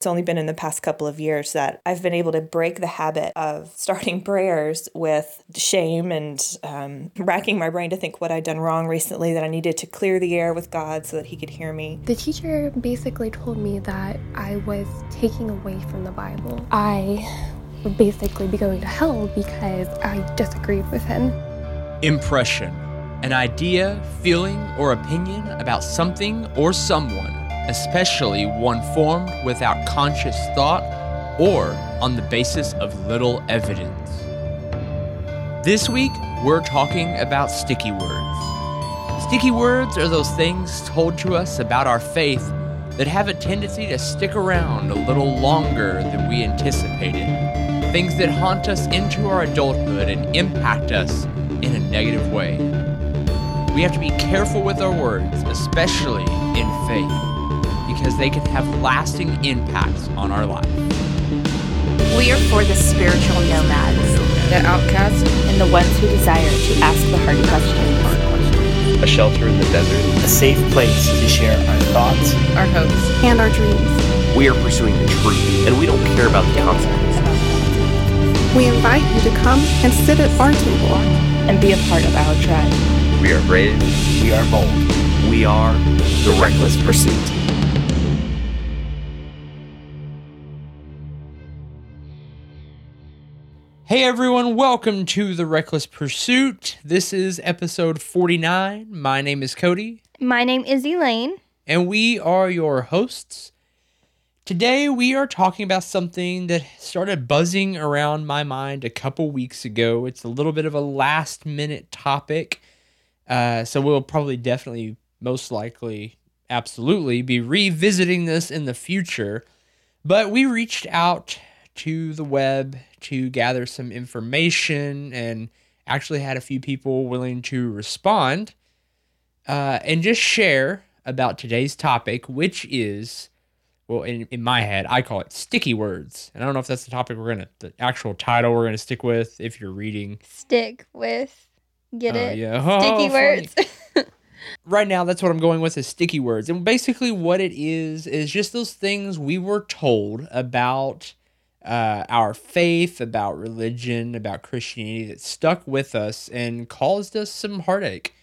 It's only been in the past couple of years that I've been able to break the habit of starting prayers with shame and um, racking my brain to think what I'd done wrong recently, that I needed to clear the air with God so that He could hear me. The teacher basically told me that I was taking away from the Bible. I would basically be going to hell because I disagreed with him. Impression an idea, feeling, or opinion about something or someone especially one formed without conscious thought or on the basis of little evidence. This week, we're talking about sticky words. Sticky words are those things told to us about our faith that have a tendency to stick around a little longer than we anticipated. Things that haunt us into our adulthood and impact us in a negative way. We have to be careful with our words, especially in faith because they can have lasting impacts on our life. We are for the spiritual nomads, the outcasts, and the ones who desire to ask the hard questions. A shelter in the desert, a safe place to share our thoughts, our hopes, and our dreams. We are pursuing the truth, and we don't care about the consequences. We invite you to come and sit at our table and be a part of our tribe. We are brave. We are bold. We are the Reckless Pursuit. Hey everyone, welcome to the Reckless Pursuit. This is episode 49. My name is Cody. My name is Elaine. And we are your hosts. Today we are talking about something that started buzzing around my mind a couple weeks ago. It's a little bit of a last minute topic. Uh, so we'll probably definitely, most likely, absolutely be revisiting this in the future. But we reached out to the web to gather some information and actually had a few people willing to respond uh, and just share about today's topic, which is, well, in, in my head, I call it sticky words. And I don't know if that's the topic we're going to, the actual title we're going to stick with if you're reading. Stick with. Get uh, it? Yeah. Oh, sticky words. right now, that's what I'm going with is sticky words. And basically, what it is, is just those things we were told about uh, our faith, about religion, about Christianity that stuck with us and caused us some heartache.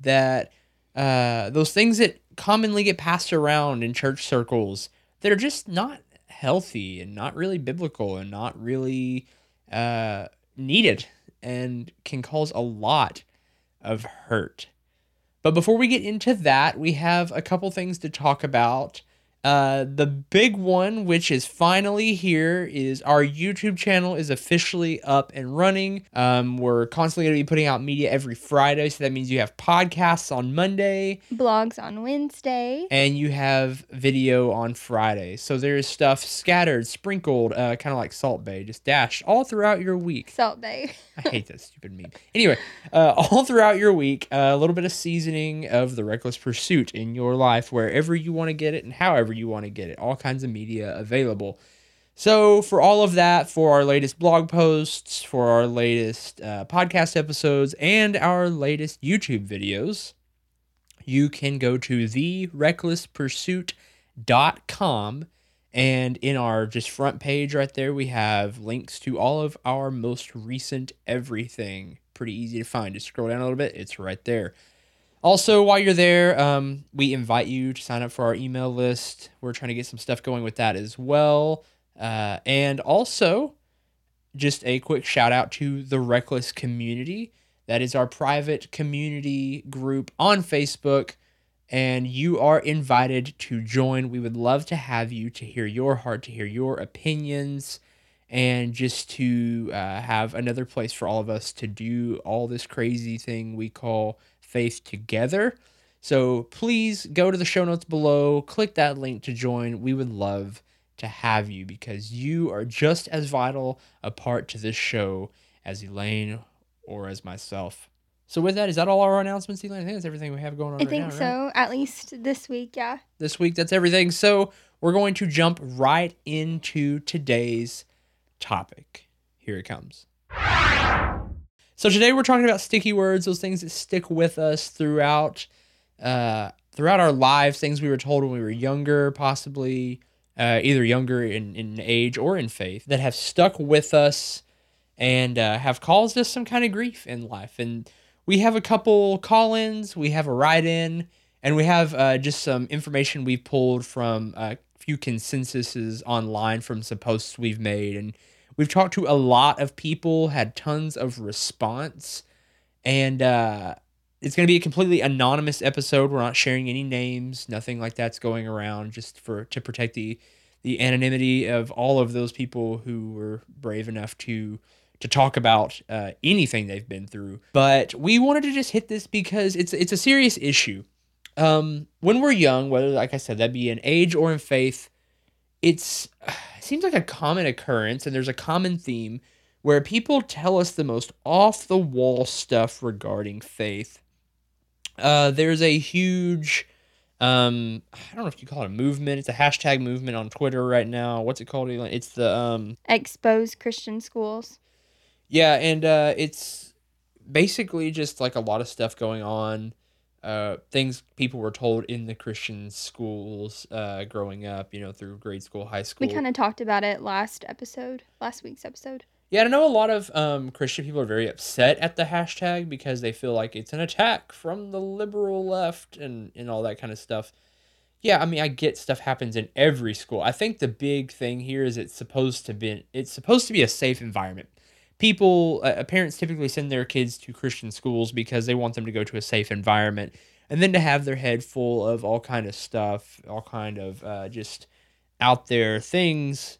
That uh, those things that commonly get passed around in church circles that are just not healthy and not really biblical and not really uh, needed and can cause a lot of hurt. But before we get into that, we have a couple things to talk about uh, the big one, which is finally here, is our YouTube channel is officially up and running. Um, we're constantly going to be putting out media every Friday, so that means you have podcasts on Monday, blogs on Wednesday, and you have video on Friday. So there's stuff scattered, sprinkled, uh, kind of like Salt Bae, just dashed all throughout your week. Salt Bae. I hate that stupid meme. Anyway, uh, all throughout your week, uh, a little bit of seasoning of the Reckless Pursuit in your life, wherever you want to get it and however you want to get it. All kinds of media available. So, for all of that, for our latest blog posts, for our latest uh, podcast episodes, and our latest YouTube videos, you can go to therecklesspursuit.com. And in our just front page right there, we have links to all of our most recent everything. Pretty easy to find. Just scroll down a little bit, it's right there. Also, while you're there, um, we invite you to sign up for our email list. We're trying to get some stuff going with that as well. Uh, and also, just a quick shout out to the Reckless Community. That is our private community group on Facebook, and you are invited to join. We would love to have you to hear your heart, to hear your opinions, and just to uh, have another place for all of us to do all this crazy thing we call faith together. So please go to the show notes below, click that link to join. We would love to have you because you are just as vital a part to this show as Elaine or as myself. So with that, is that all our announcements, Elaine? I think that's everything we have going on. I right think now, so. Right? At least this week, yeah. This week, that's everything. So we're going to jump right into today's topic. Here it comes. So today we're talking about sticky words, those things that stick with us throughout uh, throughout our lives, things we were told when we were younger, possibly uh, either younger in, in age or in faith, that have stuck with us and uh, have caused us some kind of grief in life. And we have a couple call ins, we have a write in, and we have uh, just some information we've pulled from a few consensuses online from some posts we've made. And we've talked to a lot of people, had tons of response. And uh, it's going to be a completely anonymous episode. We're not sharing any names, nothing like that's going around, just for to protect the the anonymity of all of those people who were brave enough to to talk about uh, anything they've been through. But we wanted to just hit this because it's it's a serious issue. Um, when we're young, whether like I said, that be in age or in faith, it's it seems like a common occurrence, and there's a common theme where people tell us the most off the wall stuff regarding faith uh, there's a huge, um, I don't know if you call it a movement. It's a hashtag movement on Twitter right now. What's it called? It's the um, expose Christian schools. Yeah, and uh, it's basically just like a lot of stuff going on. Uh, things people were told in the Christian schools uh, growing up, you know, through grade school, high school. We kind of talked about it last episode, last week's episode. Yeah, I know a lot of um, Christian people are very upset at the hashtag because they feel like it's an attack from the liberal left and, and all that kind of stuff. Yeah, I mean, I get stuff happens in every school. I think the big thing here is it's supposed to be it's supposed to be a safe environment. People, uh, parents typically send their kids to Christian schools because they want them to go to a safe environment, and then to have their head full of all kind of stuff, all kind of uh, just out there things.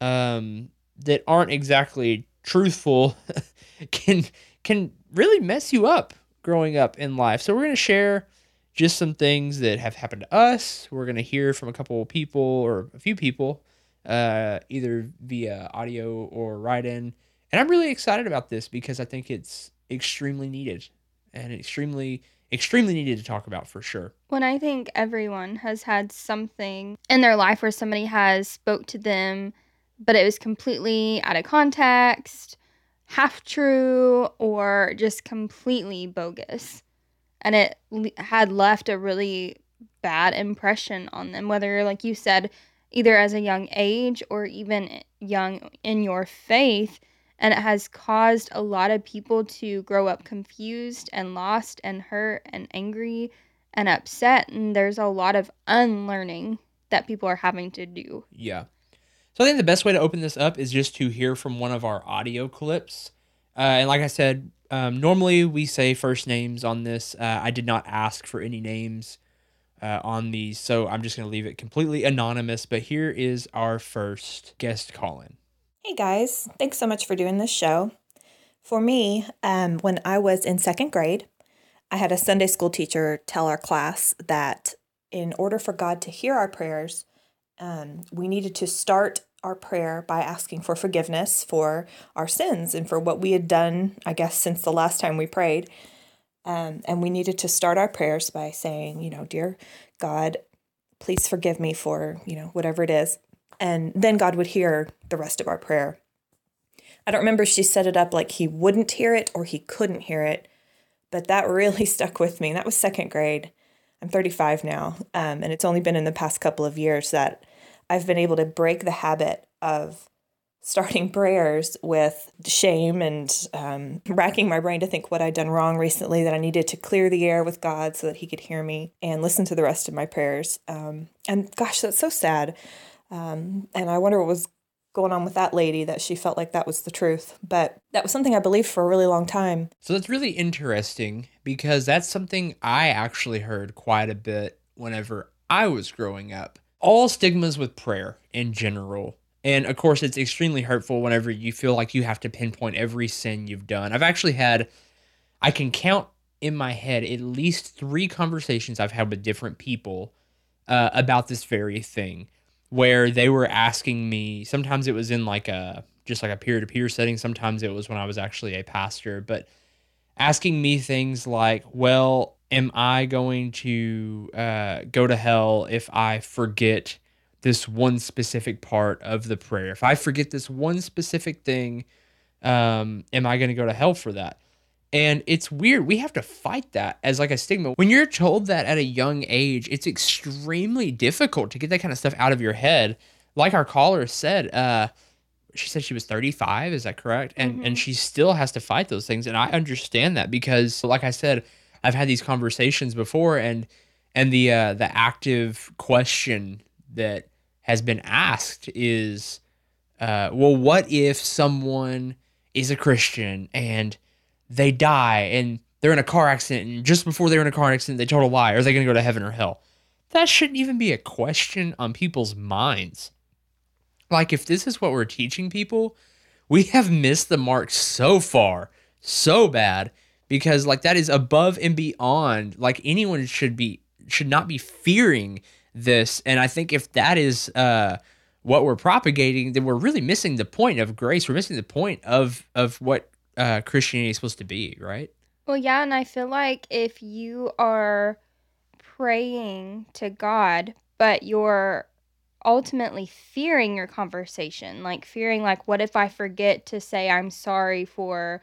Um, that aren't exactly truthful can can really mess you up growing up in life. So we're going to share just some things that have happened to us. We're going to hear from a couple of people or a few people uh, either via audio or write in. And I'm really excited about this because I think it's extremely needed and extremely extremely needed to talk about for sure. When I think everyone has had something in their life where somebody has spoke to them but it was completely out of context, half true, or just completely bogus. And it had left a really bad impression on them, whether, like you said, either as a young age or even young in your faith. And it has caused a lot of people to grow up confused and lost and hurt and angry and upset. And there's a lot of unlearning that people are having to do. Yeah. So I think the best way to open this up is just to hear from one of our audio clips. Uh, and like I said, um, normally we say first names on this. Uh, I did not ask for any names uh, on these, so I'm just going to leave it completely anonymous. But here is our first guest call. Hey guys, thanks so much for doing this show. For me, um, when I was in second grade, I had a Sunday school teacher tell our class that in order for God to hear our prayers, um, we needed to start our prayer by asking for forgiveness for our sins and for what we had done, I guess, since the last time we prayed. Um, and we needed to start our prayers by saying, you know, dear God, please forgive me for, you know, whatever it is. And then God would hear the rest of our prayer. I don't remember she set it up like he wouldn't hear it or he couldn't hear it, but that really stuck with me. That was second grade. I'm 35 now, um, and it's only been in the past couple of years that I've been able to break the habit of starting prayers with shame and um, racking my brain to think what I'd done wrong recently, that I needed to clear the air with God so that He could hear me and listen to the rest of my prayers. Um, and gosh, that's so sad. Um, and I wonder what was going on with that lady that she felt like that was the truth. But that was something I believed for a really long time. So that's really interesting because that's something I actually heard quite a bit whenever I was growing up all stigmas with prayer in general. And of course, it's extremely hurtful whenever you feel like you have to pinpoint every sin you've done. I've actually had, I can count in my head at least three conversations I've had with different people uh, about this very thing where they were asking me, sometimes it was in like a, just like a peer to peer setting, sometimes it was when I was actually a pastor, but asking me things like, well, am I going to uh, go to hell if I forget this one specific part of the prayer? If I forget this one specific thing, um, am I going to go to hell for that? And it's weird. We have to fight that as like a stigma. When you're told that at a young age, it's extremely difficult to get that kind of stuff out of your head. Like our caller said, uh, she said she was 35 is that correct and and she still has to fight those things and i understand that because like i said i've had these conversations before and and the uh the active question that has been asked is uh well what if someone is a christian and they die and they're in a car accident and just before they're in a car accident they told a lie. Are they going to go to heaven or hell? That shouldn't even be a question on people's minds. Like if this is what we're teaching people, we have missed the mark so far, so bad because like that is above and beyond like anyone should be should not be fearing this. And I think if that is uh what we're propagating then we're really missing the point of grace. We're missing the point of of what uh Christianity is supposed to be, right? Well, yeah, and I feel like if you are praying to God, but you're ultimately fearing your conversation, like fearing, like, what if I forget to say I'm sorry for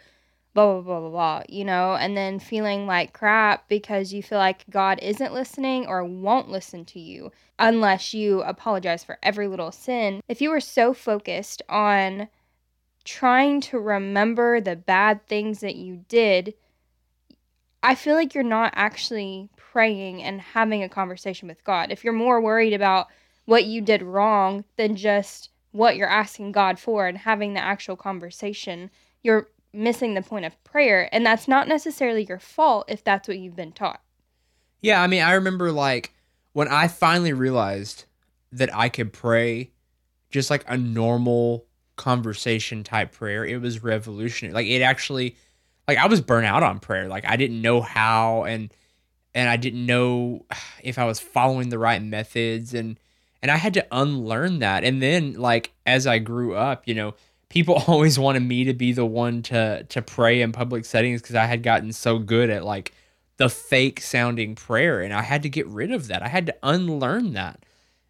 blah, blah, blah, blah, blah, you know, and then feeling like crap because you feel like God isn't listening or won't listen to you unless you apologize for every little sin. If you were so focused on trying to remember the bad things that you did, I feel like you're not actually praying and having a conversation with God. If you're more worried about what you did wrong than just what you're asking God for and having the actual conversation, you're missing the point of prayer. And that's not necessarily your fault if that's what you've been taught. Yeah, I mean, I remember like when I finally realized that I could pray just like a normal conversation type prayer, it was revolutionary. Like it actually like I was burnt out on prayer. Like I didn't know how and and I didn't know if I was following the right methods and and I had to unlearn that. And then like as I grew up, you know, people always wanted me to be the one to to pray in public settings because I had gotten so good at like the fake sounding prayer and I had to get rid of that. I had to unlearn that.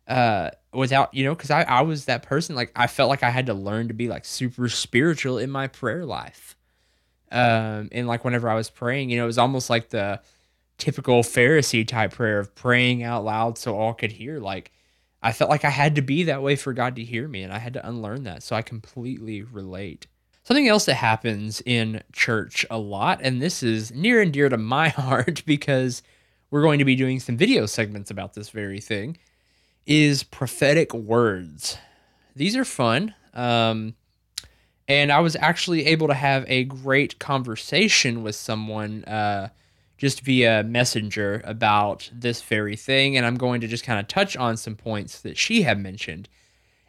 Uh without, you know, cuz I I was that person like I felt like I had to learn to be like super spiritual in my prayer life. Um and like whenever I was praying, you know, it was almost like the typical Pharisee type prayer of praying out loud so all could hear like I felt like I had to be that way for God to hear me, and I had to unlearn that. So I completely relate. Something else that happens in church a lot, and this is near and dear to my heart because we're going to be doing some video segments about this very thing, is prophetic words. These are fun. Um, and I was actually able to have a great conversation with someone uh, just via messenger about this very thing and i'm going to just kind of touch on some points that she had mentioned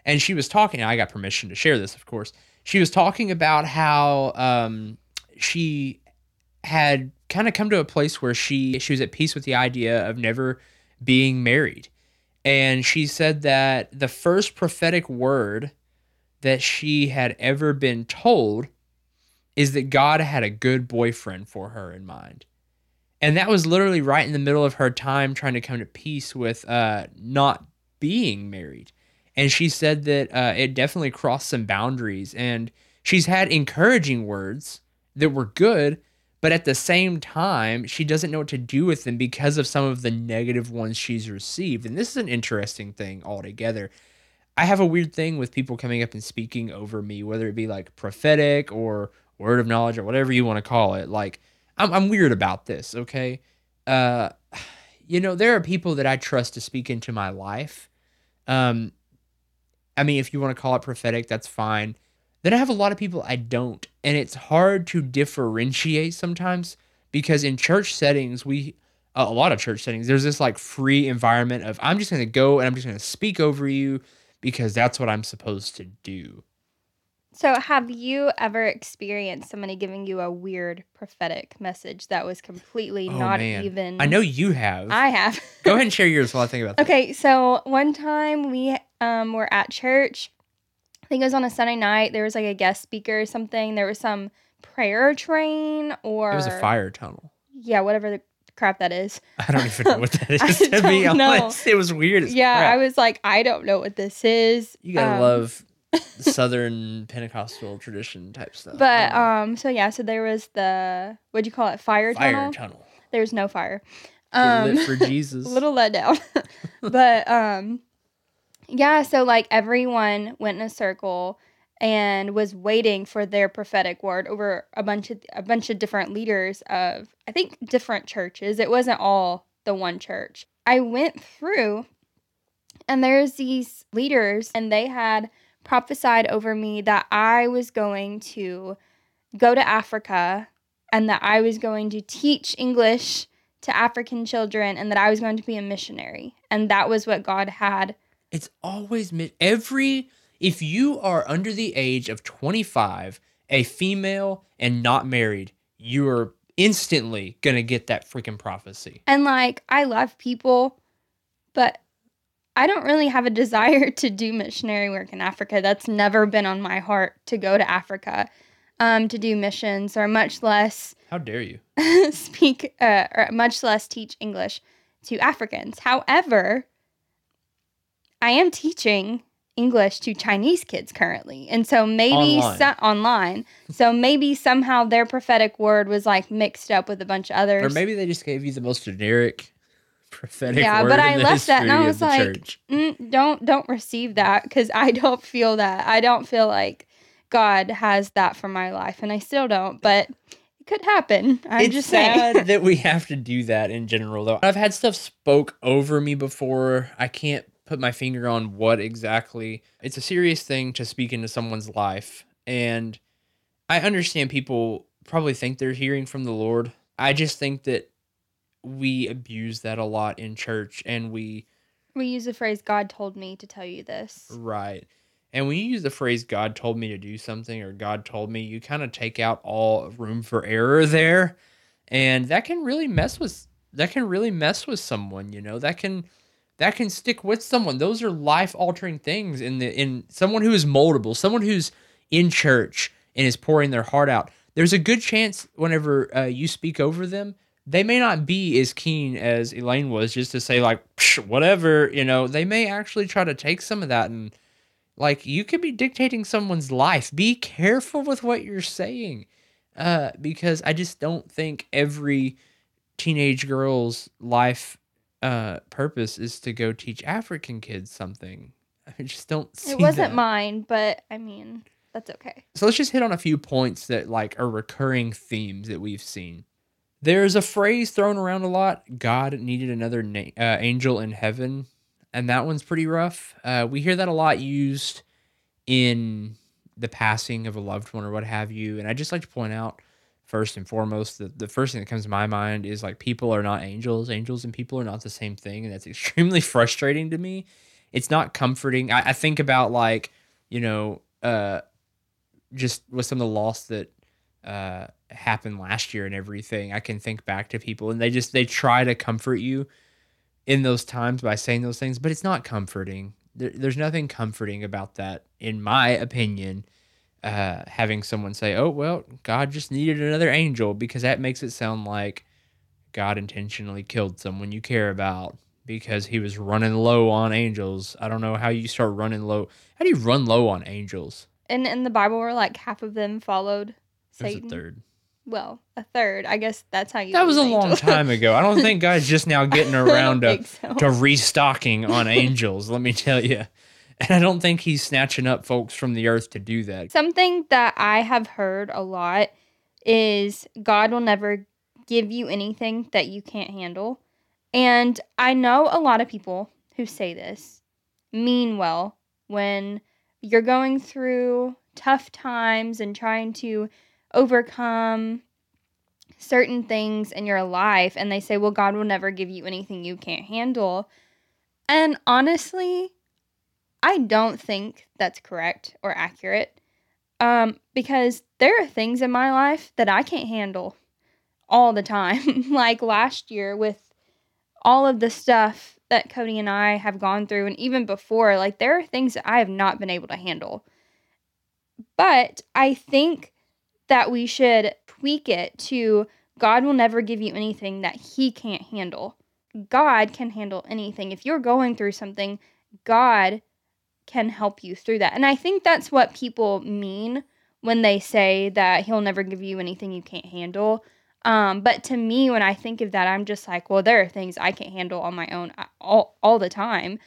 and she was talking i got permission to share this of course she was talking about how um, she had kind of come to a place where she she was at peace with the idea of never being married and she said that the first prophetic word that she had ever been told is that God had a good boyfriend for her in mind and that was literally right in the middle of her time trying to come to peace with uh, not being married. And she said that uh, it definitely crossed some boundaries. And she's had encouraging words that were good, but at the same time, she doesn't know what to do with them because of some of the negative ones she's received. And this is an interesting thing altogether. I have a weird thing with people coming up and speaking over me, whether it be like prophetic or word of knowledge or whatever you want to call it. Like, I'm, I'm weird about this, okay? Uh, you know, there are people that I trust to speak into my life. Um, I mean, if you want to call it prophetic, that's fine. Then I have a lot of people I don't. And it's hard to differentiate sometimes because in church settings, we, a lot of church settings, there's this like free environment of I'm just going to go and I'm just going to speak over you because that's what I'm supposed to do. So, have you ever experienced somebody giving you a weird prophetic message that was completely Oh, not man. even? I know you have. I have. Go ahead and share yours while I think about that. Okay, so one time we um were at church. I think it was on a Sunday night. There was like a guest speaker or something. There was some prayer train or It was a fire tunnel. Yeah, whatever the crap that is. I don't even know what that is, I to be know. honest. It was weird yeah, crap. I was like, I don't know what this is. You gotta Um, love Southern Pentecostal tradition type stuff. But um, so yeah, so there was the what'd you call it? Fire, fire tunnel. tunnel. There's no fire. Um, lit for Jesus. a little let down. but um yeah, so like everyone went in a circle and was waiting for their prophetic word over a bunch of a bunch of different leaders of I think different churches. It wasn't all the one church. I went through and there's these leaders and they had prophesied over me that I was going to go to Africa and that I was going to teach English to African children and that I was going to be a missionary. And that was what God had. It's always mi- every if you are under the age of 25, a female and not married, you are instantly going to get that freaking prophecy. And like, I love people, but I don't really have a desire to do missionary work in Africa. That's never been on my heart to go to Africa um, to do missions or much less How dare you? speak uh, or much less teach English to Africans. However, I am teaching English to Chinese kids currently. And so maybe Online. so- online. So maybe somehow their prophetic word was like mixed up with a bunch of others. Or maybe they just gave you the most generic prophetic Yeah, word but I left that and I was like, mm, don't don't receive that because I don't feel that. I don't feel like God has that for my life, and I still don't. But it could happen. I'm it's just sad saying. that we have to do that in general, though. I've had stuff spoke over me before. I can't put my finger on what exactly. It's a serious thing to speak into someone's life, and I understand people probably think they're hearing from the Lord. I just think that we abuse that a lot in church, and we we use the phrase "God told me to tell you this." Right. And when you use the phrase God told me to do something or God told me, you kind of take out all room for error there. And that can really mess with that can really mess with someone, you know. That can that can stick with someone. Those are life altering things in the in someone who is moldable, someone who's in church and is pouring their heart out. There's a good chance whenever uh, you speak over them, they may not be as keen as Elaine was just to say like "Psh, whatever, you know. They may actually try to take some of that and like you could be dictating someone's life. Be careful with what you're saying. Uh, because I just don't think every teenage girl's life uh purpose is to go teach African kids something. I just don't see It wasn't that. mine, but I mean, that's okay. So let's just hit on a few points that like are recurring themes that we've seen. There's a phrase thrown around a lot. God needed another na- uh, angel in heaven, and that one's pretty rough. Uh, we hear that a lot used in the passing of a loved one or what have you. And I just like to point out, first and foremost, that the first thing that comes to my mind is like people are not angels. Angels and people are not the same thing, and that's extremely frustrating to me. It's not comforting. I, I think about like you know, uh, just with some of the loss that uh happened last year and everything i can think back to people and they just they try to comfort you in those times by saying those things but it's not comforting there, there's nothing comforting about that in my opinion uh having someone say oh well god just needed another angel because that makes it sound like god intentionally killed someone you care about because he was running low on angels i don't know how you start running low how do you run low on angels And in the Bible, where like half of them followed it was Satan. a third Well, a third. I guess that's how you. That was a long time ago. I don't think God's just now getting around to, so. to restocking on angels, let me tell you. And I don't think he's snatching up folks from the earth to do that. Something that I have heard a lot is God will never give you anything that you can't handle. And I know a lot of people who say this mean well when you're going through tough times and trying to overcome certain things in your life and they say, "Well, God will never give you anything you can't handle." And honestly, I don't think that's correct or accurate. Um, because there are things in my life that I can't handle all the time. like last year with all of the stuff that Cody and I have gone through, and even before, like there are things that I have not been able to handle. But I think that we should tweak it to God will never give you anything that He can't handle. God can handle anything. If you're going through something, God can help you through that. And I think that's what people mean when they say that he'll never give you anything you can't handle. Um, but to me, when I think of that, I'm just like, well, there are things I can't handle on my own uh, all, all the time.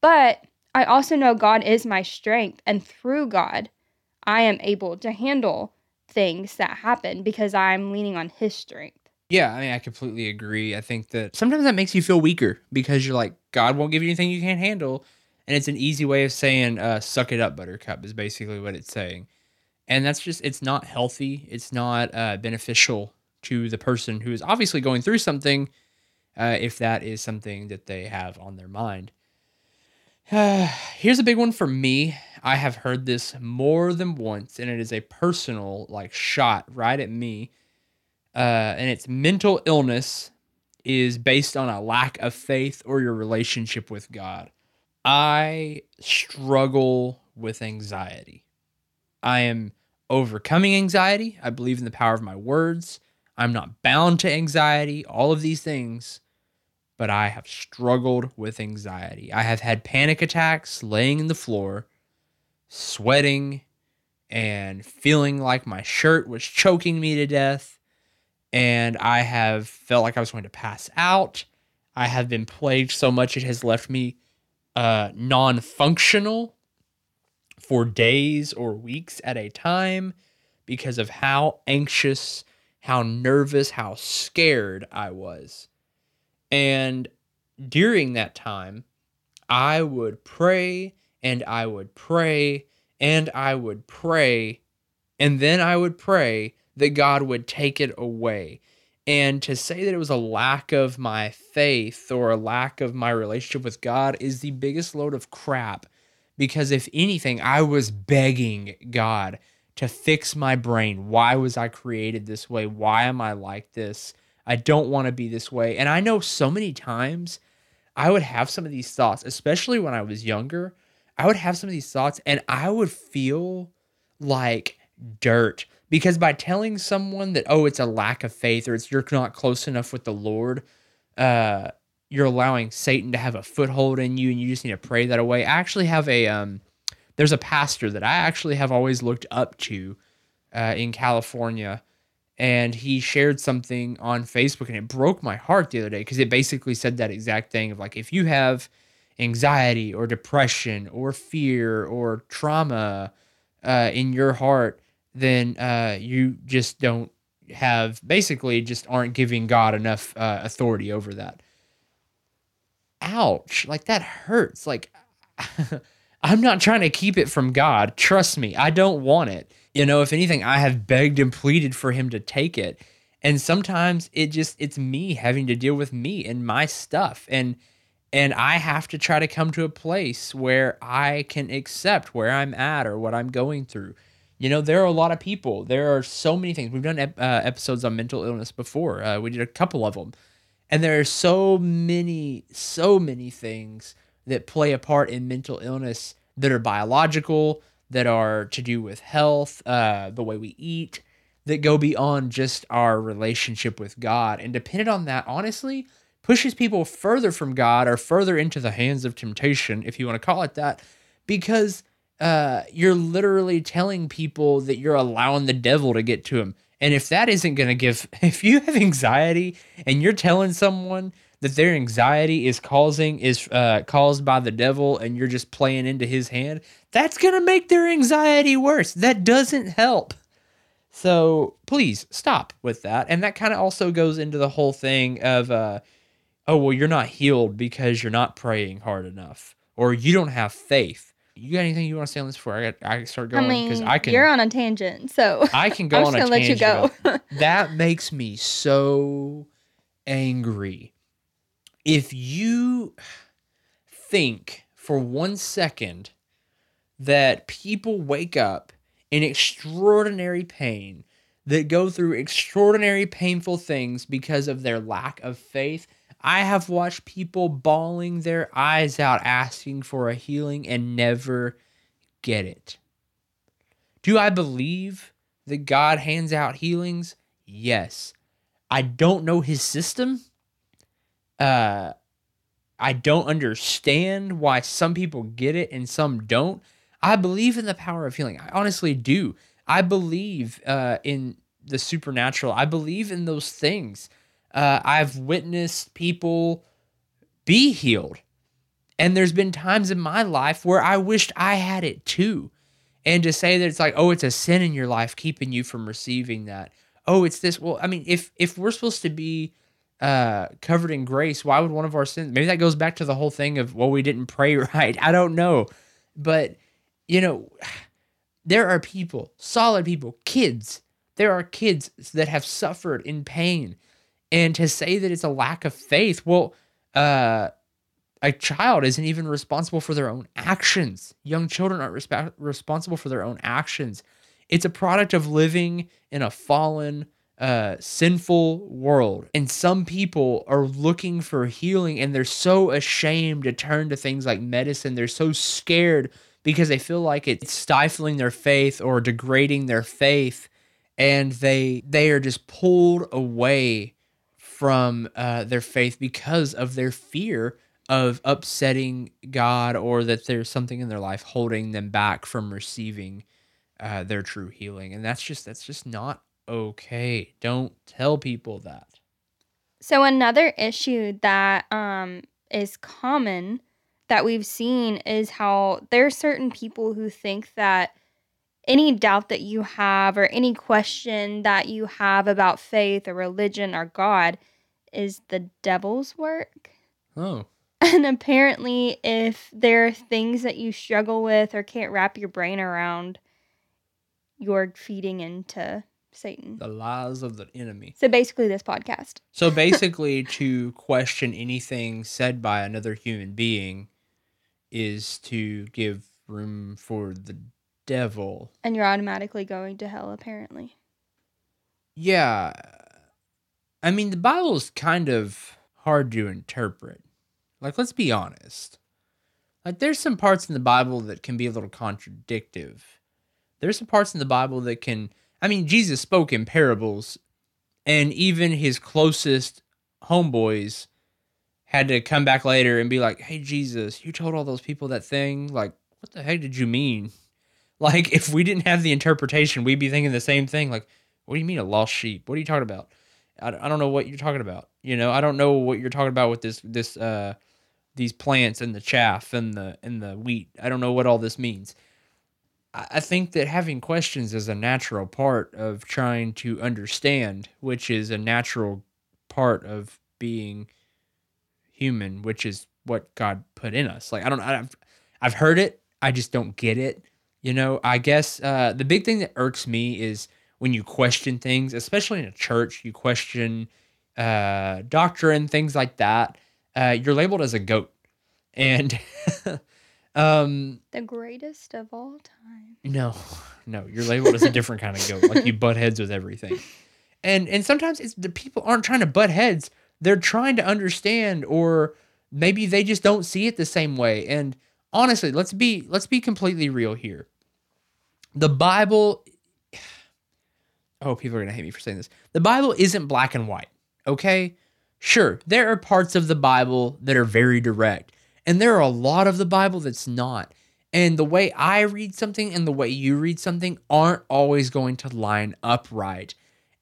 But I also know God is my strength. And through God, I am able to handle things that happen because I'm leaning on His strength. Yeah, I mean, I completely agree. I think that sometimes that makes you feel weaker because you're like, God won't give you anything you can't handle. And it's an easy way of saying, uh, suck it up, buttercup, is basically what it's saying. And that's just, it's not healthy. It's not uh, beneficial to the person who is obviously going through something uh, if that is something that they have on their mind. here's a big one for me. I have heard this more than once, and it is a personal, like, shot right at me uh, and it's mental illness is based on a lack of faith or your relationship with God. I struggle with anxiety. I am overcoming anxiety. I believe in the power of my words. I'm not bound to anxiety, all of these things, but I have struggled with anxiety. I have had panic attacks laying in the floor, sweating, and feeling like my shirt was choking me to death and I have felt like I was going to pass out. I have been plagued so much it has left me uh, non functional for days or weeks at a time because of how anxious, how nervous, how scared I was. And during that time, I would pray and I would pray and I would pray and then I would pray that God would take it away. And to say that it was a lack of my faith or a lack of my relationship with God is the biggest load of crap. Because if anything, I was begging God to fix my brain. Why was I created this way? Why am I like this? I don't want to be this way. And I know so many times I would have some of these thoughts, especially when I was younger. I would have some of these thoughts and I would feel like dirt because by telling someone that oh it's a lack of faith or it's you're not close enough with the lord uh you're allowing satan to have a foothold in you and you just need to pray that away. I actually have a um there's a pastor that i actually have always looked up to uh, in california and he shared something on facebook and it broke my heart the other day because it basically said that exact thing of like if you have anxiety or depression or fear or trauma uh, in your heart then uh, you just don't have basically just aren't giving God enough uh, authority over that. Ouch! Like that hurts. Like I'm not trying to keep it from God. Trust me, I don't want it. You know, if anything, I have begged and pleaded for Him to take it. And sometimes it just it's me having to deal with me and my stuff and and I have to try to come to a place where I can accept where I'm at or what I'm going through you know, there are a lot of people. There are so many things. We've done ep- uh, episodes on mental illness before. Uh, we did a couple of them. And there are so many, so many things that play a part in mental illness that are biological, that are to do with health, uh, the way we eat, that go beyond just our relationship with God. And dependent on that, honestly, pushes people further from God or further into the hands of temptation, if you want to call it that, because uh, you're literally telling people that you're allowing the devil to get to them. And if that isn't going to give, if you have anxiety and you're telling someone that their anxiety is causing is uh, caused by the devil and you're just playing into his hand, that's going to make their anxiety worse. That doesn't help. So please stop with that. And that kind of also goes into the whole thing of, uh, oh, well, you're not healed because you're not praying hard enough or you don't have faith you got anything you want to say on this before I got I start going? Because I, mean, I can. You're on a tangent, so I can go on a tangent. Let you go. that makes me so angry. If you think for one second that people wake up in extraordinary pain, that go through extraordinary painful things because of their lack of faith, I have watched people bawling their eyes out asking for a healing and never get it. Do I believe that God hands out healings? Yes. I don't know his system. Uh I don't understand why some people get it and some don't. I believe in the power of healing. I honestly do. I believe uh, in the supernatural. I believe in those things. Uh, I've witnessed people be healed. And there's been times in my life where I wished I had it too. And to say that it's like, oh, it's a sin in your life keeping you from receiving that. Oh, it's this. Well, I mean, if if we're supposed to be uh, covered in grace, why would one of our sins? Maybe that goes back to the whole thing of well, we didn't pray right. I don't know, but you know, there are people, solid people, kids. There are kids that have suffered in pain, and to say that it's a lack of faith, well, uh, a child isn't even responsible for their own actions. Young children aren't resp- responsible for their own actions. It's a product of living in a fallen, uh, sinful world. And some people are looking for healing and they're so ashamed to turn to things like medicine. They're so scared because they feel like it's stifling their faith or degrading their faith. And they they are just pulled away from uh, their faith because of their fear of upsetting God or that there's something in their life holding them back from receiving uh, their true healing. And that's just that's just not okay. Don't tell people that. So another issue that um, is common that we've seen is how there are certain people who think that any doubt that you have or any question that you have about faith or religion or God is the devil's work. Oh. And apparently, if there are things that you struggle with or can't wrap your brain around, you're feeding into Satan. The lies of the enemy. So basically, this podcast. So basically, to question anything said by another human being is to give room for the devil. And you're automatically going to hell, apparently. Yeah. I mean, the Bible's kind of hard to interpret. Like, let's be honest. Like, there's some parts in the Bible that can be a little contradictive. There's some parts in the Bible that can. I mean, Jesus spoke in parables, and even his closest homeboys had to come back later and be like, "Hey, Jesus, you told all those people that thing. Like, what the heck did you mean?" Like, if we didn't have the interpretation, we'd be thinking the same thing. Like, what do you mean a lost sheep? What are you talking about? I, don't know what you're talking about. You know, I don't know what you're talking about with this this uh these plants and the chaff and the and the wheat. I don't know what all this means. I, I think that having questions is a natural part of trying to understand, which is a natural part of being human, which is what God put in us. Like I don't I've I've heard it, I just don't get it. You know, I guess uh, the big thing that irks me is when you question things, especially in a church, you question uh, doctrine, things like that. Uh, you're labeled as a goat, and um, The greatest of all time. no, no, you're labeled as a different kind of goat. Like you butt heads with everything, and and sometimes it's the people aren't trying to butt heads. They're trying to understand, or maybe they just don't see it the same way. And honestly, let's be let's be completely real here. The Bible. Oh, people are gonna hate me for saying this. The Bible isn't black and white. Okay, sure, there are parts of the Bible that are very direct, and there are a lot of the Bible that's not. And the way I read something and the way you read something aren't always going to line up right.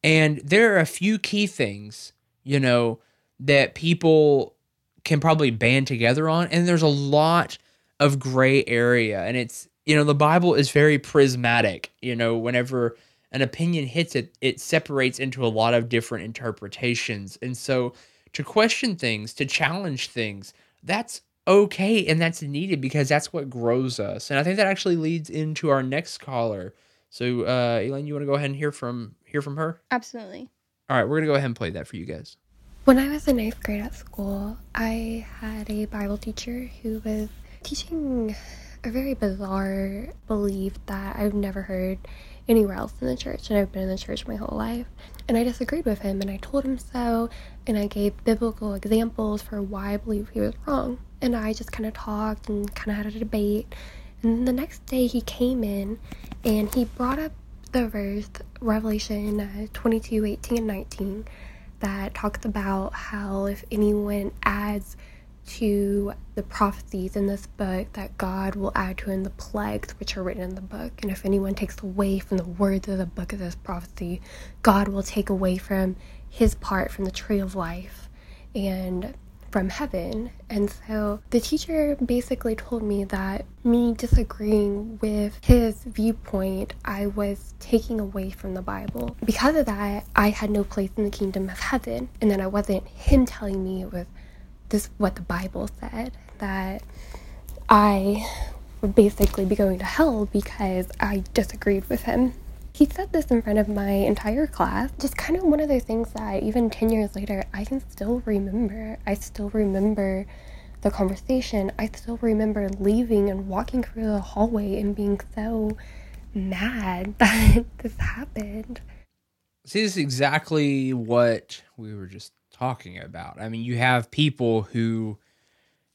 And there are a few key things, you know, that people can probably band together on. And there's a lot of gray area. And it's, you know, the Bible is very prismatic. You know, whenever an opinion hits it, it separates into a lot of different interpretations. And so to question things, to challenge things, that's okay and that's needed because that's what grows us. And I think that actually leads into our next caller. So, uh, Elaine, you want to go ahead and hear from hear from her? Absolutely. All right, we're gonna go ahead and play that for you guys. When I was in eighth grade at school, I had a Bible teacher who was teaching a very bizarre belief that I've never heard anywhere else in the church, and I've been in the church my whole life. And I disagreed with him, and I told him so, and I gave biblical examples for why I believe he was wrong. And I just kind of talked and kind of had a debate. And then the next day he came in and he brought up the verse, Revelation uh, 22 18 and 19, that talks about how if anyone adds to the prophecies in this book that God will add to in the plagues which are written in the book. And if anyone takes away from the words of the book of this prophecy, God will take away from his part from the tree of life and from heaven. And so the teacher basically told me that me disagreeing with his viewpoint, I was taking away from the Bible. Because of that, I had no place in the kingdom of heaven. And then I wasn't him telling me it was this is what the Bible said that I would basically be going to hell because I disagreed with him. He said this in front of my entire class. Just kind of one of those things that even 10 years later, I can still remember. I still remember the conversation. I still remember leaving and walking through the hallway and being so mad that this happened. See, this is exactly what we were just talking about. I mean, you have people who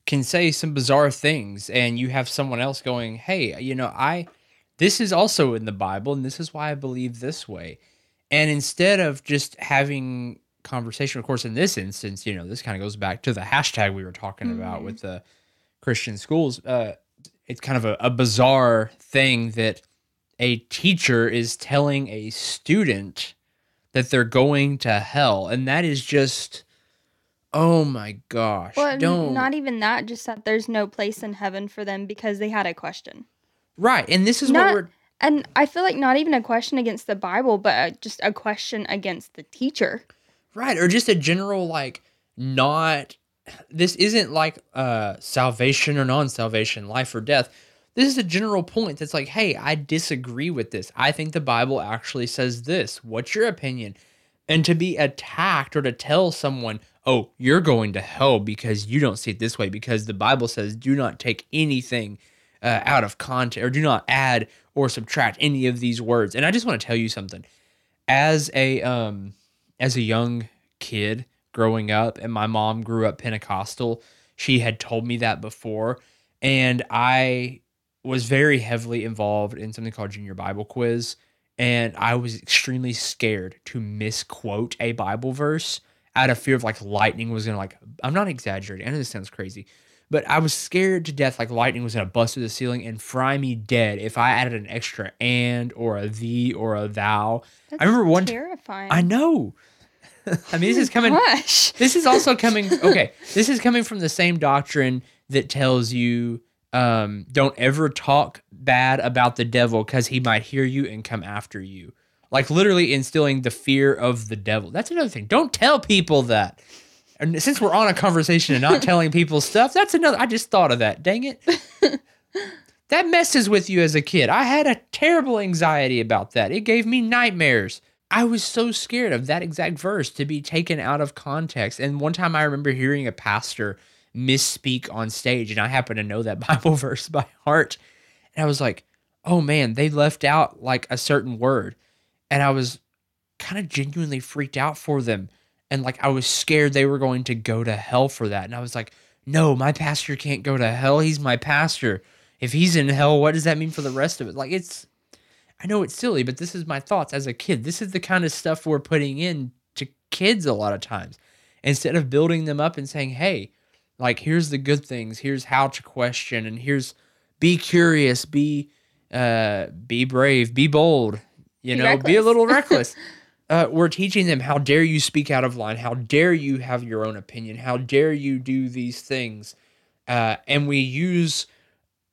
can say some bizarre things, and you have someone else going, Hey, you know, I this is also in the Bible, and this is why I believe this way. And instead of just having conversation, of course, in this instance, you know, this kind of goes back to the hashtag we were talking mm-hmm. about with the Christian schools. Uh, it's kind of a, a bizarre thing that a teacher is telling a student that they're going to hell, and that is just. Oh my gosh. Well, Don't. not even that, just that there's no place in heaven for them because they had a question. Right. And this is not, what we're and I feel like not even a question against the Bible, but uh, just a question against the teacher. Right, or just a general like not this isn't like uh salvation or non-salvation, life or death. This is a general point that's like, "Hey, I disagree with this. I think the Bible actually says this. What's your opinion?" And to be attacked or to tell someone, "Oh, you're going to hell because you don't see it this way because the Bible says do not take anything uh, out of context or do not add or subtract any of these words. And I just want to tell you something. As a um as a young kid growing up and my mom grew up Pentecostal, she had told me that before and I was very heavily involved in something called Junior Bible Quiz and I was extremely scared to misquote a Bible verse out of fear of like lightning was going to like I'm not exaggerating. I know this sounds crazy, but I was scared to death like lightning was gonna bust through the ceiling and fry me dead if I added an extra and or a thee or a thou. That's I remember one terrifying. I know. I mean, this is coming. Gosh. This is also coming. Okay, this is coming from the same doctrine that tells you um, don't ever talk bad about the devil because he might hear you and come after you. Like literally instilling the fear of the devil. That's another thing. Don't tell people that. And since we're on a conversation and not telling people stuff, that's another. I just thought of that. Dang it. that messes with you as a kid. I had a terrible anxiety about that. It gave me nightmares. I was so scared of that exact verse to be taken out of context. And one time I remember hearing a pastor misspeak on stage, and I happen to know that Bible verse by heart. And I was like, oh man, they left out like a certain word. And I was kind of genuinely freaked out for them and like I was scared they were going to go to hell for that. And I was like, no, my pastor can't go to hell. He's my pastor. If he's in hell, what does that mean for the rest of it? Like it's I know it's silly, but this is my thoughts as a kid. This is the kind of stuff we're putting in to kids a lot of times. Instead of building them up and saying, "Hey, like here's the good things, here's how to question and here's be curious, be uh be brave, be bold, you be know, reckless. be a little reckless." uh, we're teaching them how dare you speak out of line how dare you have your own opinion how dare you do these things uh, and we use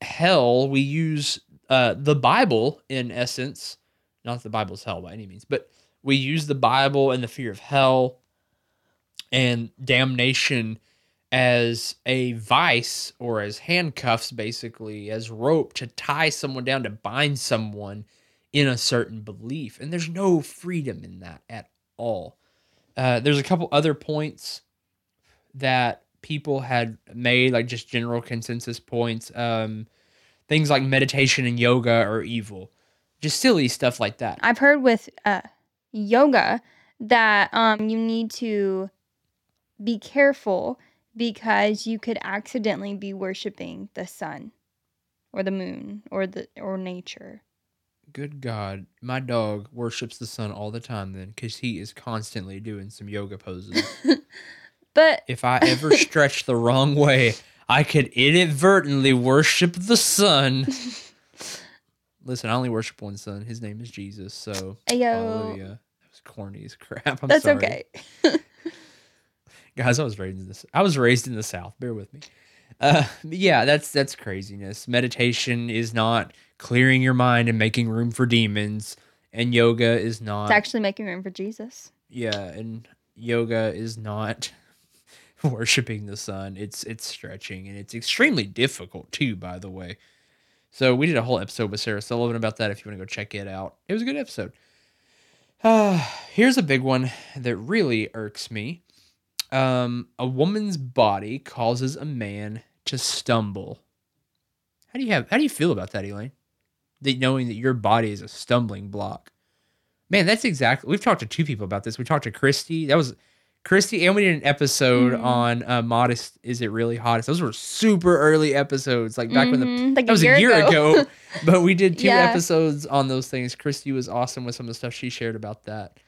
hell we use uh, the bible in essence not the bible's hell by any means but we use the bible and the fear of hell and damnation as a vice or as handcuffs basically as rope to tie someone down to bind someone in a certain belief. And there's no freedom in that at all. Uh, there's a couple other points that people had made, like just general consensus points. Um, things like meditation and yoga are evil, just silly stuff like that. I've heard with uh, yoga that um, you need to be careful because you could accidentally be worshiping the sun or the moon or the or nature. Good God, my dog worships the sun all the time then because he is constantly doing some yoga poses. But If I ever stretch the wrong way, I could inadvertently worship the sun. Listen, I only worship one son. His name is Jesus. So Ayo. hallelujah. That was corny as crap. I'm that's sorry. okay. guys i was raised in this i was raised in the south. Bear with me. Uh yeah that's that's craziness. Meditation is not clearing your mind and making room for demons and yoga is not It's actually making room for Jesus. yeah and yoga is not worshiping the sun. It's it's stretching and it's extremely difficult too by the way. So we did a whole episode with sarah sullivan about that if you want to go check it out. It was a good episode. Uh, here's a big one that really irks me um, a woman's body causes a man to stumble. How do you have? How do you feel about that, Elaine? That knowing that your body is a stumbling block. Man, that's exactly. We've talked to two people about this. We talked to Christy. That was Christy, and we did an episode Mhm. on uh, "Modest." Is it really hottest? Those were super early episodes, like back when the Mhm, like that was a year ago. but we did two Yeah. episodes on those things. Christy was awesome with some of the stuff she shared about that.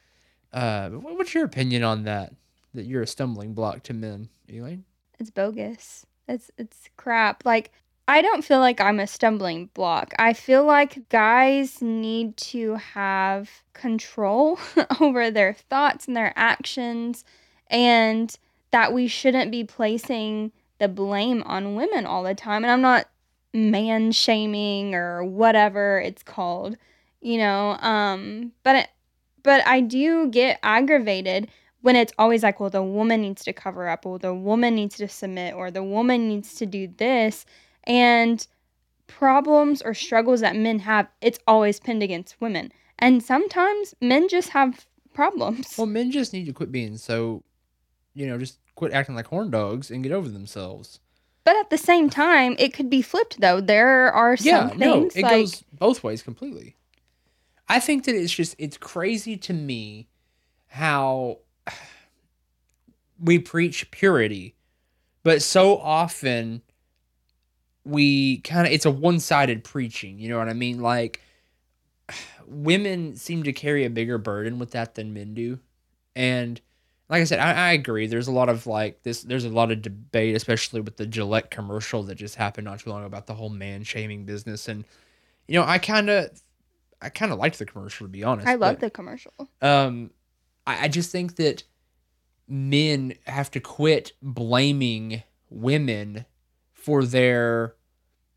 Uh, what's your opinion on that? That you're a stumbling block to men, Elaine? it's bogus. It's it's crap. Like I don't feel like I'm a stumbling block. I feel like guys need to have control over their thoughts and their actions and that we shouldn't be placing the blame on women all the time. And I'm not man shaming or whatever it's called, you know, um but it, but I do get aggravated when it's always like, well, the woman needs to cover up, or the woman needs to submit, or the woman needs to do this. And problems or struggles that men have, it's always pinned against women. And sometimes men just have problems. Well, men just need to quit being so, you know, just quit acting like horn dogs and get over themselves. But at the same time, it could be flipped though. There are some yeah, no, it like goes both ways completely. I think that it's just it's crazy to me how we preach purity, but so often we kind of it's a one-sided preaching, you know what I mean? Like women seem to carry a bigger burden with that than men do. And like I said, I, I agree. There's a lot of like this. There's a lot of debate, especially with the Gillette commercial that just happened not too long ago about the whole man shaming business. And you know, I kind of, I kind of liked the commercial to be honest. I love the commercial. Um, I, I just think that men have to quit blaming women for their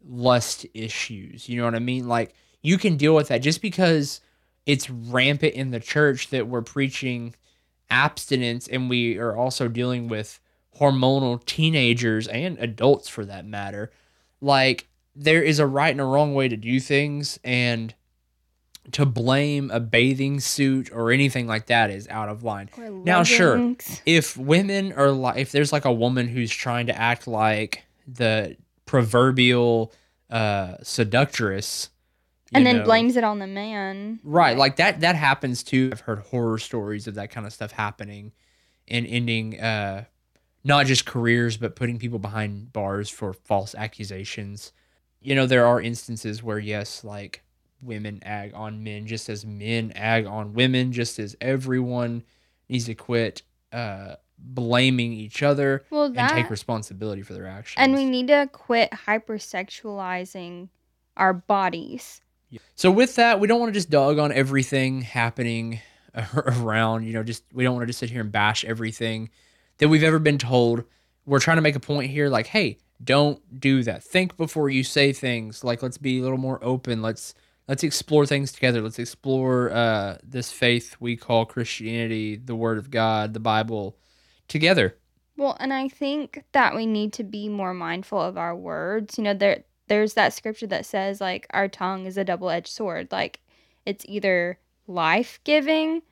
lust issues. You know what I mean? Like you can deal with that just because it's rampant in the church that we're preaching abstinence and we are also dealing with hormonal teenagers and adults for that matter. Like there is a right and a wrong way to do things and to blame a bathing suit or anything like that is out of line. Now, sure, if women are like if there's like a woman who's trying to act like the proverbial uh seductress And then know, blames it on the man. right like that that happens too i've heard horror stories of that kind of stuff happening and ending uh not just careers but putting people behind bars for false accusations you know there are instances where yes like women ag on men just as men ag on women just as everyone needs to quit uh blaming each other Well, and take responsibility for their actions and we need to quit hypersexualizing our bodies. So with that, we don't want to just dog on everything happening around, you know, just we don't want to just sit here and bash everything that we've ever been told. We're trying to make a point here like, hey, don't do that. Think before you say things. Like let's be a little more open. Let's let's explore things together. Let's explore uh this faith we call Christianity, the word of God, the Bible together. Well, and I think that we need to be more mindful of our words. You know, there there's that scripture that says like our tongue is a double-edged sword. Like it's either life-giving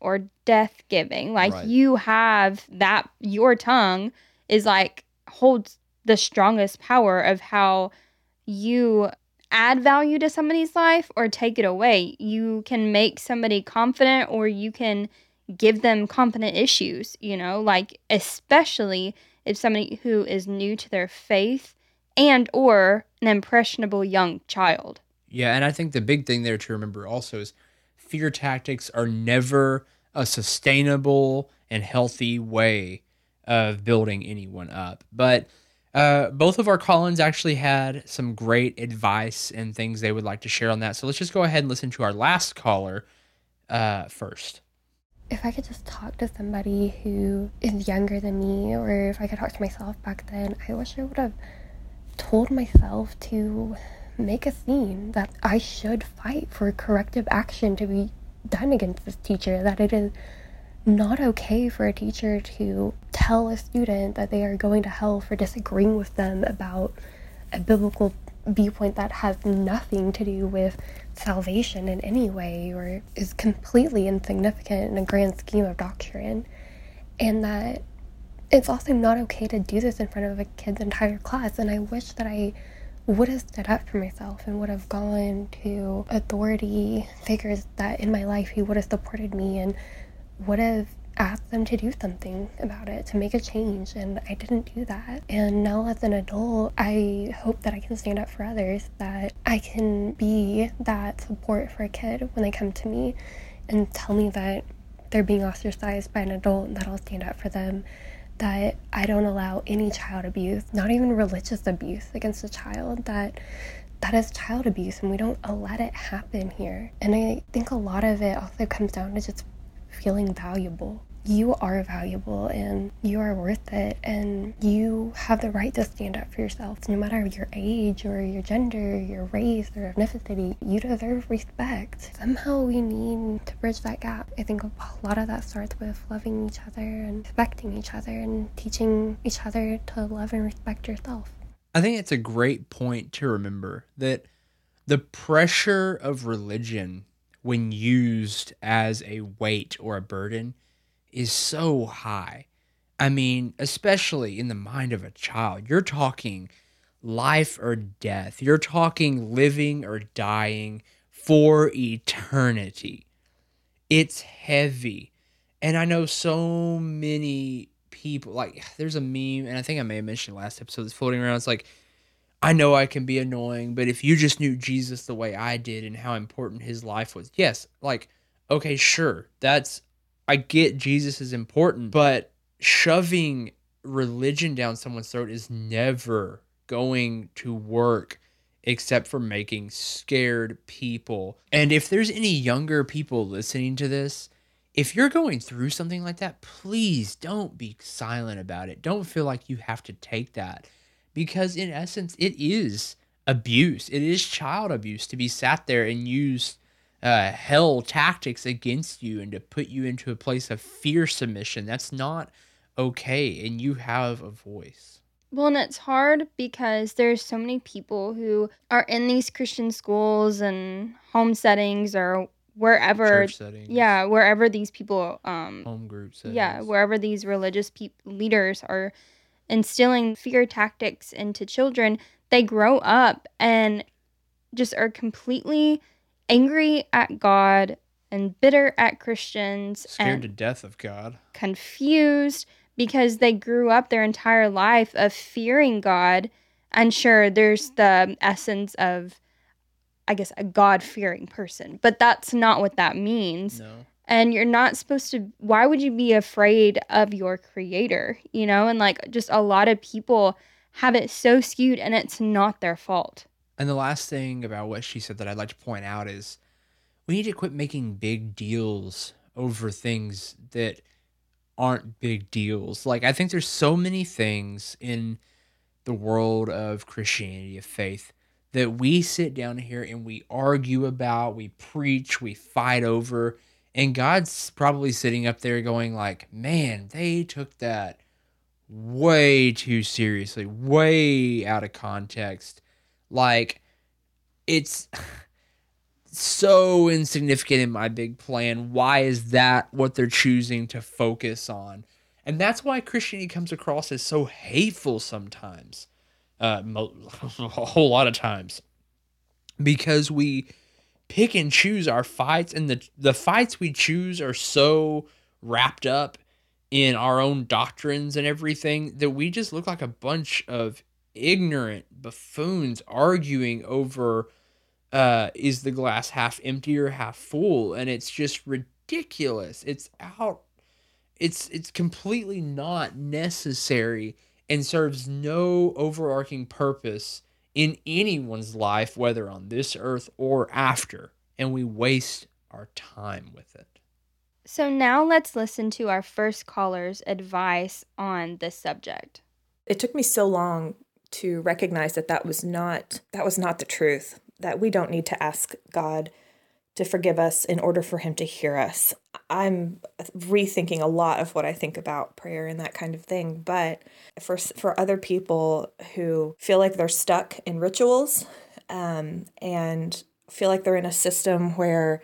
or death-giving. Like Right. you have that your tongue is like holds the strongest power of how you add value to somebody's life or take it away. You can make somebody confident or you can give them confident issues, you know, like especially if somebody who is new to their faith and or an impressionable young child. Yeah, and I think the big thing there to remember also is fear tactics are never a sustainable and healthy way of building anyone up. But uh, both of our call-ins actually had some great advice and things they would like to share on that. So let's just go ahead and listen to our last caller uh, first. If I could just talk to somebody who is younger than me, or if I could talk to myself back then, I wish I would have told myself to make a scene that I should fight for corrective action to be done against this teacher, that it is not okay for a teacher to tell a student that they are going to hell for disagreeing with them about a biblical viewpoint that has nothing to do with salvation in any way or is completely insignificant in a grand scheme of doctrine. And that it's also not okay to do this in front of a kid's entire class. And I wish that I would have stood up for myself and would have gone to authority figures that in my life who would have supported me and would have asked them to do something about it, to make a change, and I didn't do that. And now, as an adult, I hope that I can stand up for others, that I can be that support for a kid when they come to me and tell me that they're being ostracized by an adult and that I'll stand up for them. That I don't allow any child abuse, not even religious abuse against a child, that that is child abuse and we don't let it happen here. And I think a lot of it also comes down to just feeling valuable. You are valuable and you are worth it, and you have the right to stand up for yourself no matter your age or your gender, your race or ethnicity. You deserve respect. Somehow we need to bridge that gap. I think a lot of that starts with loving each other and respecting each other and teaching each other to love and respect yourself. I think it's a great point to remember that the pressure of religion when used as a weight or a burden is so high. I mean, especially in the mind of a child, you're talking life or death. You're talking living or dying for eternity. It's heavy. And I know so many people, like, there's a meme, and I think I may have mentioned last episode that's floating around. It's like, I know I can be annoying, but if you just knew Jesus the way I did and how important his life was, yes, like, okay, sure, that's, I get Jesus is important, but shoving religion down someone's throat is never going to work except for making scared people. And if there's any younger people listening to this, if you're going through something like that, please don't be silent about it. Don't feel like you have to take that because in essence it is abuse it is child abuse to be sat there and use uh, hell tactics against you and to put you into a place of fear submission that's not okay and you have a voice Well, and it's hard because there's so many people who are in these Christian schools and home settings or wherever. Yeah, wherever these people um home group settings. yeah, wherever these religious peop leaders are instilling fear tactics into children, they grow up and just are completely angry at God and bitter at Christians scared to death of god confused because they grew up their entire life of fearing God. And sure, there's the essence of, I guess, a God fearing person, but that's not what that means. no And you're not supposed to, why would you be afraid of your creator? You know, and like just a lot of people have it so skewed and it's not their fault. And the last thing about what she said that I'd like to point out is we need to quit making big deals over things that aren't big deals. Like, I think there's so many things in the world of Christianity, of faith, that we sit down here and we argue about, we preach, we fight over. And God's probably sitting up there going, like, man, they took that way too seriously, way out of context. Like it's so insignificant in my big plan. Why is that what they're choosing to focus on? And that's why christianity comes across as so hateful sometimes uh a whole lot of times. Because we pick and choose our fights and the the fights we choose are so wrapped up in our own doctrines and everything that we just look like a bunch of ignorant buffoons arguing over uh is the glass half empty or half full? And it's just ridiculous. It's out it's it's completely not necessary and serves no overarching purpose in anyone's life whether on this earth or after and we waste our time with it So now let's listen to our first caller's advice on this subject. It took me so long to recognize that that was not that was not the truth. That we don't need to ask God to forgive us in order for him to hear us. I'm rethinking a lot of what I think about prayer and that kind of thing, but for for other people who feel like they're stuck in rituals um, and feel like they're in a system where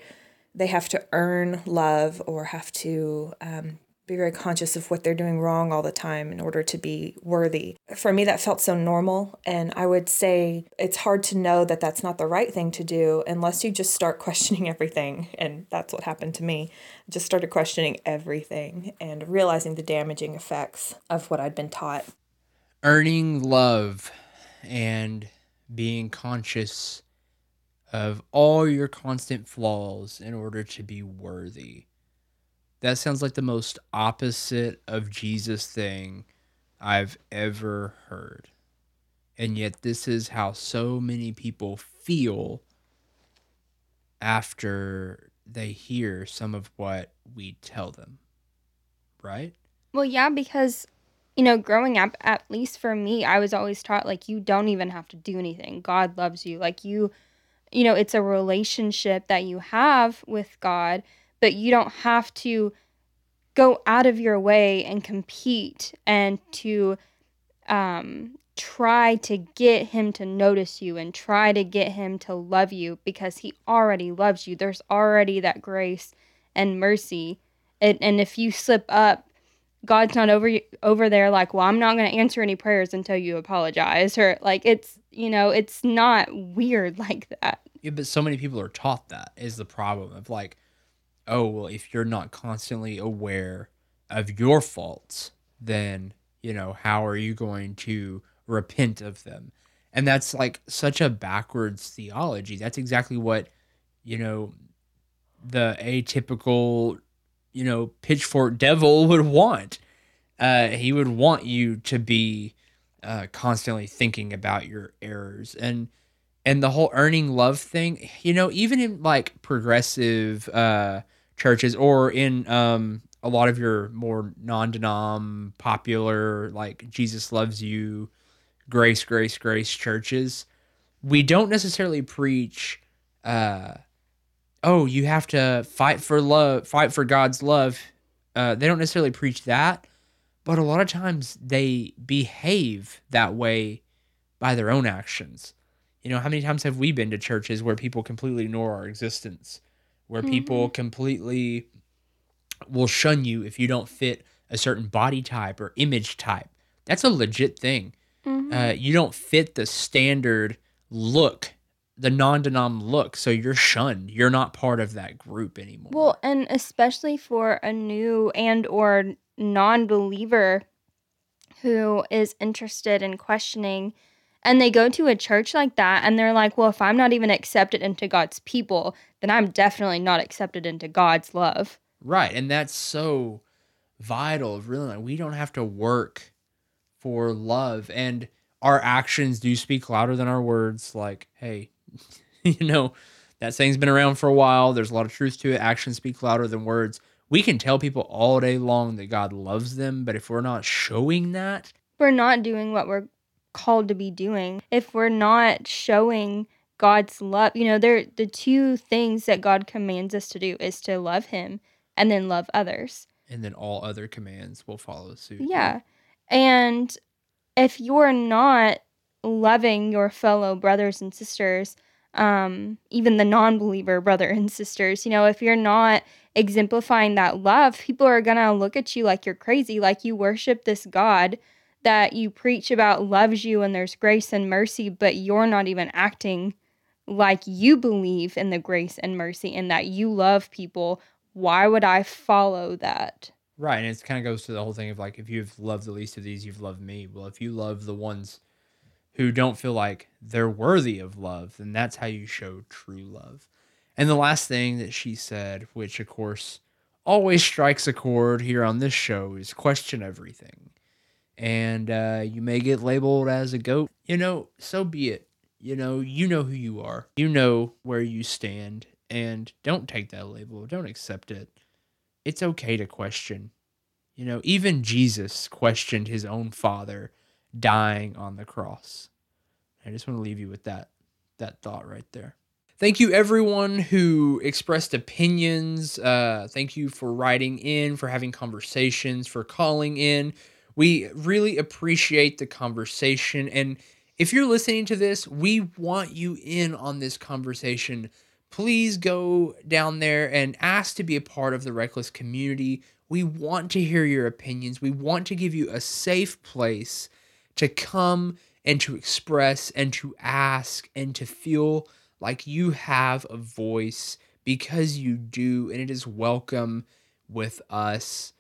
they have to earn love or have to um, be very conscious of what they're doing wrong all the time in order to be worthy. For me, that felt so normal. And I would say it's hard to know that that's not the right thing to do unless you just start questioning everything. And that's what happened to me. I just started questioning everything and realizing the damaging effects of what I'd been taught. earning love and being conscious of all your constant flaws in order to be worthy. That sounds like the most opposite of Jesus thing I've ever heard. And yet, this is how so many people feel after they hear some of what we tell them. Right? Well, yeah, because you know, growing up, at least for me, I was always taught like you don't even have to do anything. God loves you. Like you, you know, it's a relationship that you have with God, but you don't have to go out of your way and compete and to um try to get him to notice you and try to get him to love you because he already loves you. There's already that grace and mercy. And, and if you slip up God's not over over there like, well, I'm not going to answer any prayers until you apologize or like it's, you know, it's not weird like that. Yeah, but so many people are taught that is the problem of like, oh, well, if you're not constantly aware of your faults, then, you know, how are you going to repent of them? And that's like such a backwards theology. That's exactly what, you know, the atypical, you know, pitchfork devil would want. Uh, he would want you to be uh, constantly thinking about your errors and and the whole earning love thing. You know, even in like progressive uh, churches or in um, a lot of your more non-denom popular like Jesus loves you, grace, grace, grace churches, we don't necessarily preach. Uh, oh, you have to fight for love, fight for God's love. Uh, they don't necessarily preach that, but a lot of times they behave that way by their own actions. You know, how many times have we been to churches where people completely ignore our existence, where people completely will shun you if you don't fit a certain body type or image type? That's a legit thing. Uh, you don't fit the standard look, the non-denom look, so you're shunned. You're not part of that group anymore. Well, and especially for a new and or non-believer who is interested in questioning and they go to a church like that and they're like, "Well, if I'm not even accepted into God's people, then I'm definitely not accepted into God's love." Right, and that's so vital. Really, like, we don't have to work for love, and our actions do speak louder than our words. Like, hey, you know, that saying's been around for a while. There's a lot of truth to it. Actions speak louder than words. We can tell people all day long that God loves them, but if we're not showing that, We're not doing what we're called to be doing. If we're not showing God's love, you know, there the two things that God commands us to do is to love him and then love others. and then all other commands will follow suit. Yeah. And if you're not loving your fellow brothers and sisters, um, even the non believer brother and sisters, you know, if you're not exemplifying that love, people are going to look at you like you're crazy, like you worship this God that you preach about loves you and there's grace and mercy, but you're not even acting like you believe in the grace and mercy and that you love people. Why would I follow that? Right, and it kind of goes to the whole thing of like, if you've loved the least of these, you've loved me. Well, if you love the ones who don't feel like they're worthy of love, then that's how you show true love. And the last thing that she said, which of course always strikes a chord here on this show is question everything. And uh, you may get labeled as a goat. You know, so be it. You know, you know who you are. You know where you stand. And don't take that label. Don't accept it. It's okay to question. You know, even Jesus questioned his own father dying on the cross. I just want to leave you with that that thought right there. Thank you, everyone who expressed opinions. Uh, thank you for writing in, for having conversations, for calling in. We really appreciate the conversation. And if you're listening to this, we want you in on this conversation. Please go down there and ask to be a part of the Reckless community. We want to hear your opinions. We want to give you a safe place to come and to express and to ask and to feel like you have a voice because you do, and it is welcome with us.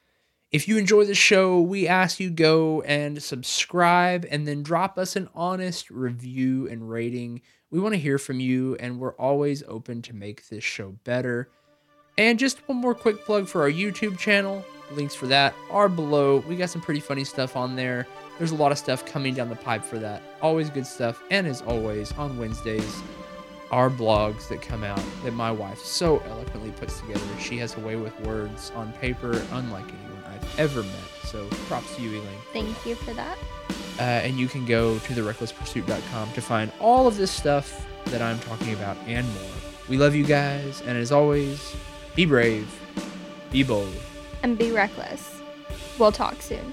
If you enjoy the show, we ask you go and subscribe and then drop us an honest review and rating. We want to hear from you, and we're always open to make this show better. And just one more quick plug for our YouTube channel. Links for that are below. We got some pretty funny stuff on there. There's a lot of stuff coming down the pipe for that. Always good stuff. And as always, on Wednesdays, our blogs that come out that my wife so eloquently puts together. She has a way with words on paper unlike anyone ever met. So props to you, Elaine. Thank you for that. Uh, and you can go to therecklesspursuit.com to find all of this stuff that I'm talking about and more. We love you guys, and as always, be brave, be bold. And be reckless. We'll talk soon.